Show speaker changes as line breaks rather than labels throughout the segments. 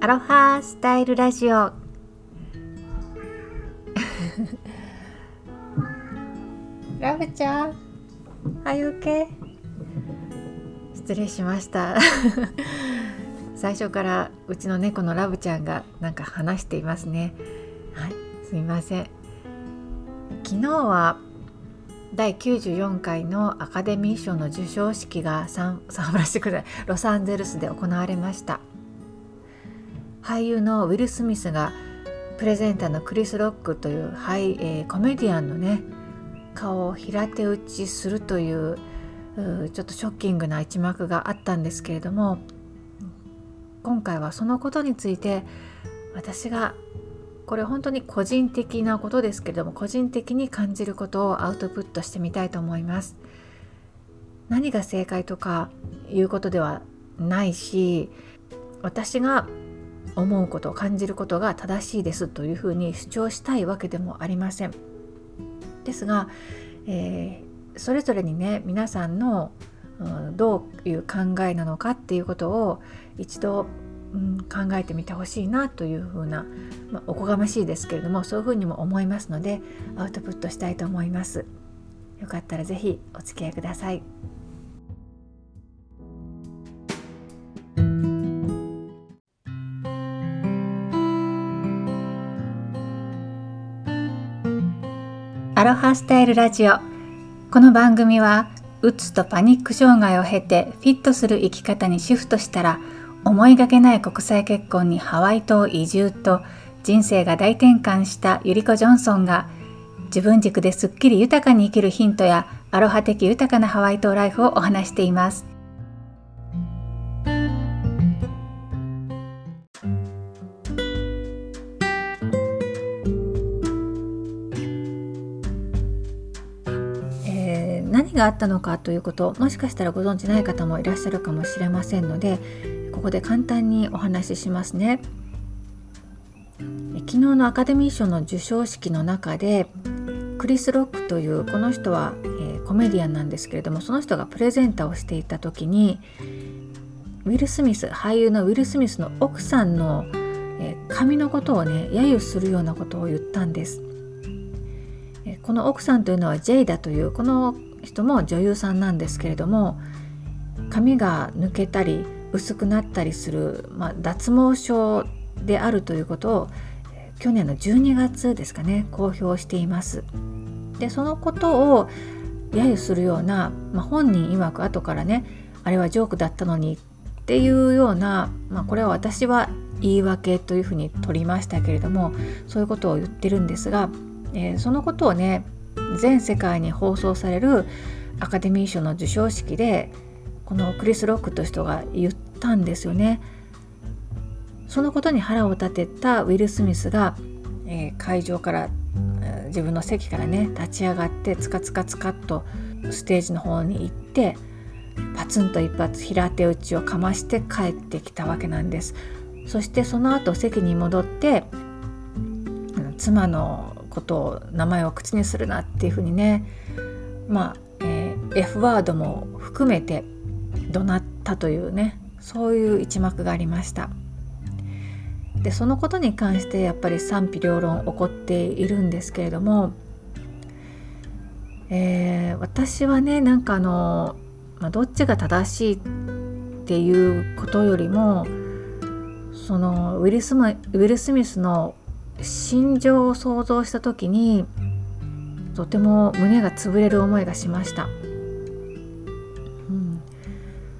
アロハスタイルラジオ。ラブちゃん。Are you okay? 失礼しました。最初からうちの猫のラブちゃんがなんか話していますね。はいすみません。昨日は第94回のアカデミー賞の授賞式がサンサンフランシスコでロサンゼルスで行われました俳優のウィル・スミスがプレゼンターのクリス・ロックというハイ、えー、コメディアンのね顔を平手打ちするというちょっとショッキングな一幕があったんですけれども今回はそのことについて私がこれ本当に個人的なことですけれども個人的に感じることをアウトプットしてみたいと思います。何が正解とかいうことではないし私が思うこと感じることが正しいですというふうに主張したいわけでもありません。ですが、えー、それぞれにね皆さんの、うん、どういう考えなのかっていうことを一度、うん、考えてみてほしいなというふうな、まあ、おこがましいですけれどもそういうふうにも思いますのでアウトプットしたいと思います。よかったら是非お付き合いください。ロハスタイルラジオこの番組はうつとパニック障害を経てフィットする生き方にシフトしたら思いがけない国際結婚にハワイ島移住と人生が大転換したゆりこ・ジョンソンが自分軸ですっきり豊かに生きるヒントやアロハ的豊かなハワイ島ライフをお話しています。があったのかということもしかしたらご存知ない方もいらっしゃるかもしれませんのでここで簡単にお話ししますね。昨日のアカデミー賞の授賞式の中でクリス・ロックというこの人は、えー、コメディアンなんですけれどもその人がプレゼンターをしていた時にウィル・スミス俳優のウィル・スミスの奥さんの、えー、髪のことをね揶揄するようなことを言ったんです。えこの奥さんというのはジェイダというこの人も女優さんなんですけれども髪が抜けたり薄くなったりする、まあ、脱毛症であるということを去年の12月ですかね公表しています。でそのことを揶揄するような、まあ、本人曰く後からねあれはジョークだったのにっていうような、まあ、これは私は言い訳というふうに取りましたけれどもそういうことを言ってるんですが、えー、そのことをね全世界に放送されるアカデミー賞の授賞式でこのクリス・ロックという人が言ったんですよね。そのことに腹を立てたウィル・スミスが、えー、会場から、自分の席からね立ち上がってツカツカツカッとステージの方に行ってパツンと一発平手打ちをかまして帰ってきたわけなんです。そしてその後席に戻って妻のことを名前を口にするなっていうふうにねまあ、えー、F ワードも含めて怒鳴ったというねそういう一幕がありました。でそのことに関してやっぱり賛否両論起こっているんですけれども、えー、私はねなんかあの、まあ、どっちが正しいっていうことよりもそのウィルスウィル・スミスの心情を想像した時にとても胸が潰れる思いがしました、うん。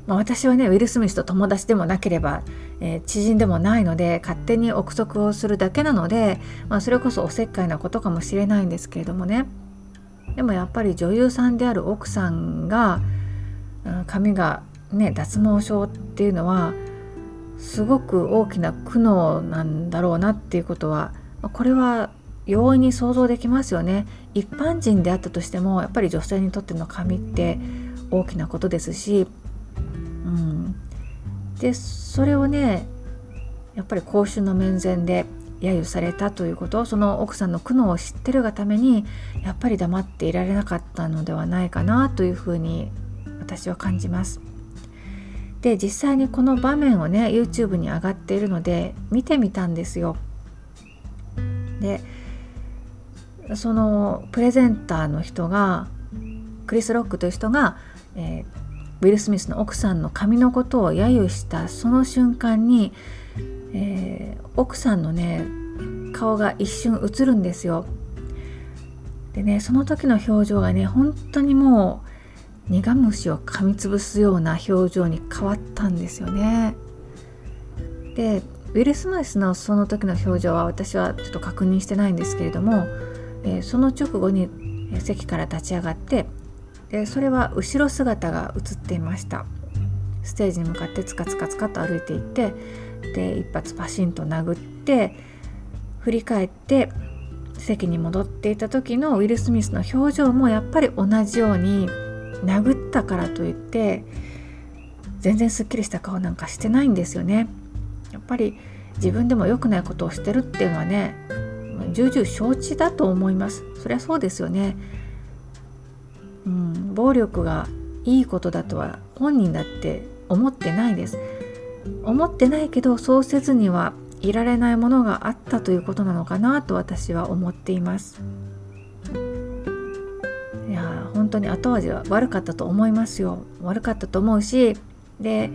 まあ、私はねウィル・スミスと友達でもなければ、えー、知人でもないので勝手に憶測をするだけなので、まあ、それこそおせっかいなことかもしれないんですけれどもね。でもやっぱり女優さんである奥さんが、うん、髪がね脱毛症っていうのはすごく大きな苦悩なんだろうなっていうことはこれは容易に想像できますよね一般人であったとしてもやっぱり女性にとっての髪って大きなことですし、うん、でそれをねやっぱり公衆の面前で揶揄されたということその奥さんの苦悩を知ってるがためにやっぱり黙っていられなかったのではないかなというふうに私は感じます。で実際にこの場面をね YouTube に上がっているので見てみたんですよ。でそのプレゼンターの人がクリス・ロックという人が、えー、ウィル・スミスの奥さんの髪のことを揶揄したその瞬間に、えー、奥さんのね顔が一瞬映るんですよ。でねその時の表情がね本当にもう苦虫を噛みつぶすような表情に変わったんですよね。でウィル・スミスのその時の表情は私はちょっと確認してないんですけれどもえー、その直後に席から立ち上がってでそれは後ろ姿が映っていましたステージに向かってツカツカツカと歩いていってで一発パシンと殴って振り返って席に戻っていた時のウィル・スミスの表情もやっぱり同じように殴ったからといって全然すっきりした顔なんかしてないんですよね。やっぱり自分でも良くないことをしてるっていうのはね重々承知だと思います。そりゃそうですよね、うん、暴力がいいことだとは本人だって思ってないです。思ってないけどそうせずにはいられないものがあったということなのかなと私は思っています。いや本当に後味は悪かったと思いますよ。悪かったと思うしで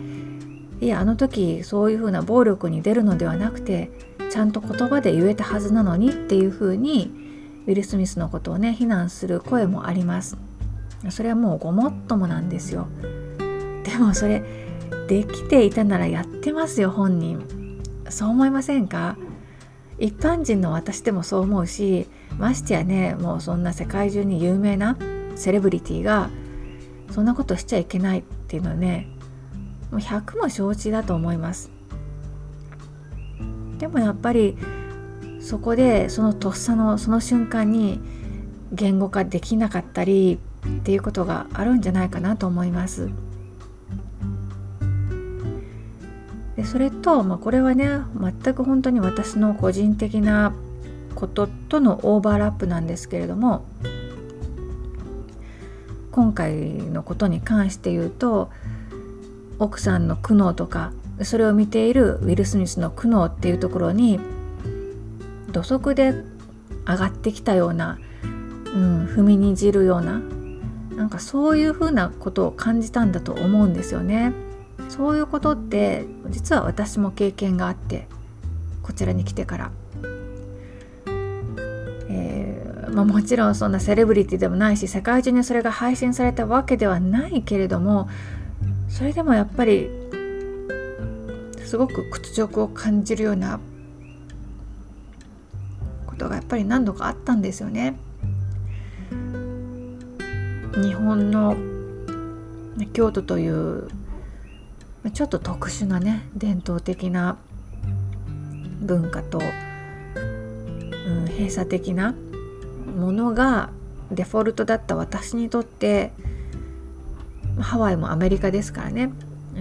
いやあの時そういうふうな暴力に出るのではなくてちゃんと言葉で言えたはずなのにっていうふうにウィル・スミスのことをね非難する声もあります。それはもうごもっともなんですよ。でもそれできていたならやってますよ本人。そう思いませんか？一般人の私でもそう思うしましてやねもうそんな世界中に有名なセレブリティがそんなことしちゃいけないっていうのはねもう100も承知だと思いますでもやっぱりそこでそのとっさのその瞬間に言語化できなかったりっていうことがあるんじゃないかなと思います。でそれと、まあ、これはね全く本当に私の個人的なこととのオーバーラップなんですけれども今回のことに関して言うと奥さんの苦悩とかそれを見ているウィル・スミスの苦悩っていうところに土足で上がってきたような、うん、踏みにじるようななんかそういうふうなことを感じたんだと思うんですよね。そういうことって実は私も経験があってこちらに来てから。えまあ、もちろんそんなセレブリティでもないし世界中にそれが配信されたわけではないけれどもそれでもやっぱりすごく屈辱を感じるようなことがやっぱり何度かあったんですよね。日本の京都というちょっと特殊なね伝統的な文化と、うん、閉鎖的なものがデフォルトだった私にとってハワイもアメリカですからね。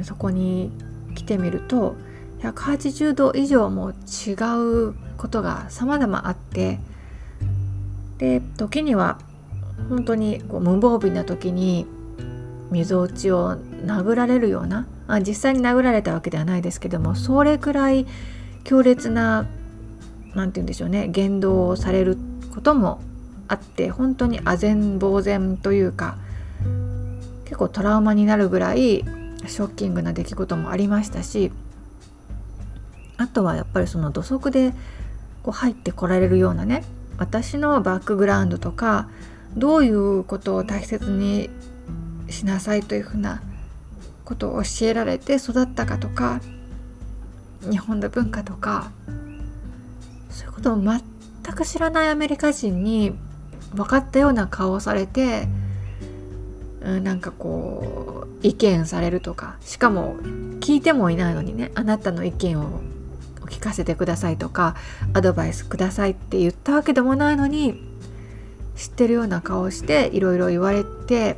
そこに来てみると180度以上も違うことが様々あってで時には本当にこう無防備な時にみぞおちを殴られるようなあ実際に殴られたわけではないですけどもそれくらい強烈な何て言うんでしょうね言動をされることもあって本当に唖然呆然というか結構トラウマになるぐらいショッキングな出来事もありましたしあとはやっぱりその土足でこう入ってこられるようなね私のバックグラウンドとかどういうことを大切にしなさいというふうなことを教えられて育ったかとか日本の文化とかそういうことを全く知らないアメリカ人に分かったような顔をされてなんかこう意見されるとか。しかも聞いてもいないのにねあなたの意見を聞かせてくださいとかアドバイスくださいって言ったわけでもないのに知ってるような顔していろいろ言われて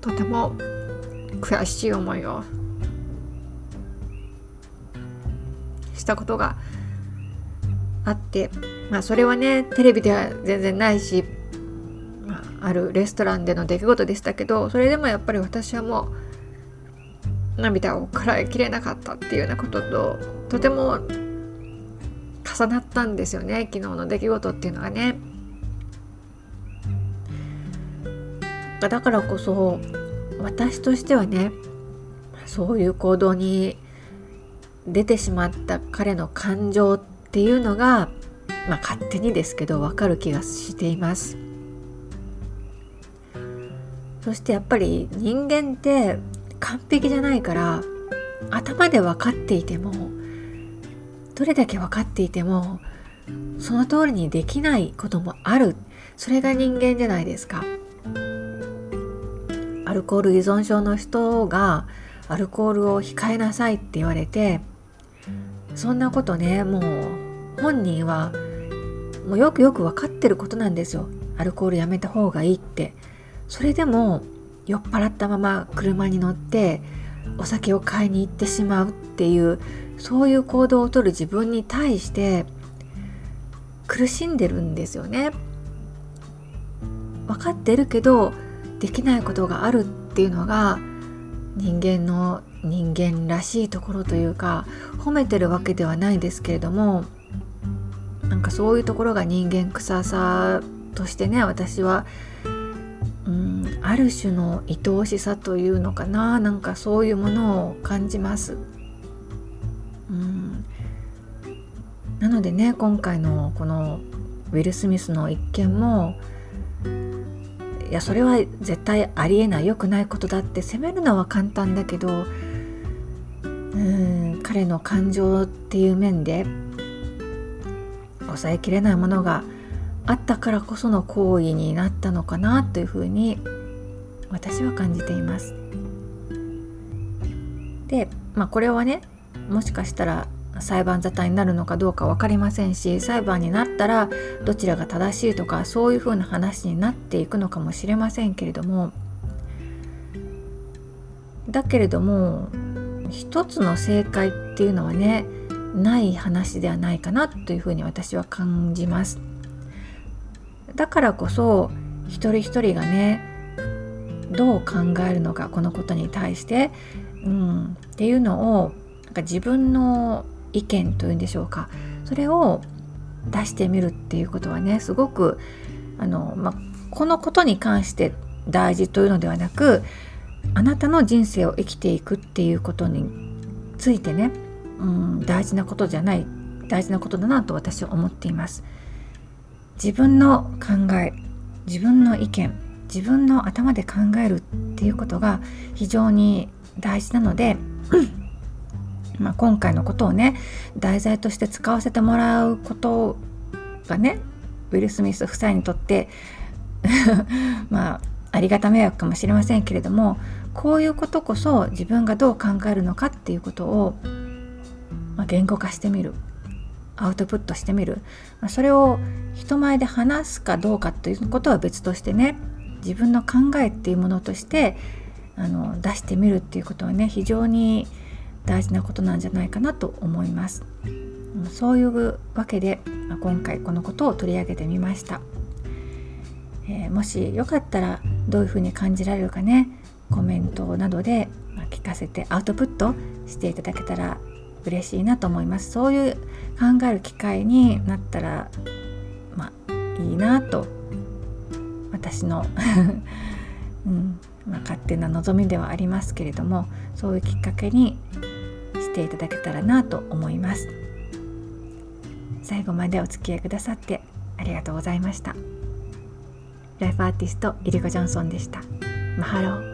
とても悔しい思いをしたことがあってまあそれはねテレビでは全然ないし、まああるレストランでの出来事でしたけどそれでもやっぱり私はもう涙をこらえきれなかったっていうようなことととても重なったんですよね昨日の出来事っていうのがね。だからこそ私としてはねそういう行動に出てしまった彼の感情っていうのが、まあ、勝手にですけど分かる気がしています。そしてやっぱり人間って完璧じゃないから頭で分かっていてもどれだけ分かっていてもその通りにできないこともあるそれが人間じゃないですかアルコール依存症の人がアルコールを控えなさいって言われてそんなことねもう本人はもうよくよく分かってることなんですよアルコールやめた方がいいってそれでも酔っ払ったまま車に乗ってお酒を買いに行ってしまうっていうそういう行動をとる自分に対して苦しんでるんですよね。分かってるけどできないことがあるっていうのが人間の人間らしいところというか褒めてるわけではないですけれどもなんかそういうところが人間臭さとしてね私はうんある種の愛おしさというのかななんかそういうものを感じます。うんなのでね今回のこのウィル・スミスの一件もいやそれは絶対ありえない良くないことだって責めるのは簡単だけどうん彼の感情っていう面で抑えきれないものがあったからこその行為になったのかなというふうに私は感じています。で、まあ、これはねもしかしたら裁判沙汰になるのかどうか分かりませんし裁判になったらどちらが正しいとかそういうふうな話になっていくのかもしれませんけれどもだけれども一つの正解っていうのはねない話ではないかなというふうに私は感じます。だからこそ一人一人がねどう考えるのかこのことに対して、うん、っていうのをなんか自分の意見というんでしょうかそれを出してみるっていうことはねすごくあの、ま、このことに関して大事というのではなくあなたの人生を生きていくっていうことについてね、うん、大事なことじゃない大事なことだなと私は思っています。自分の考え自分の意見自分の頭で考えるっていうことが非常に大事なので まあ、今回のことをね題材として使わせてもらうことがねウィル・スミス夫妻にとって まあありがた迷惑かもしれませんけれどもこういうことこそ自分がどう考えるのかっていうことを、まあ、言語化してみる。アウトプットしてみる、まあ、それを人前で話すかどうかということは別としてね。自分の考えっていうものとしてあの出してみるっていうことはね非常に大事なことなんじゃないかなと思います。そういうわけで今回このことを取り上げてみました、えー、もしよかったらどういうふうに感じられるかねコメントなどで聞かせてアウトプットしていただけたら嬉しいなと思います。そういう考える機会になったらまあいいなと私の うんまあ、勝手な望みではありますけれどもそういうきっかけにしていただけたらなと思います。最後までお付き合いくださってありがとうございました。ライフアーティストイリコ・ジョンソンでした。マハロー。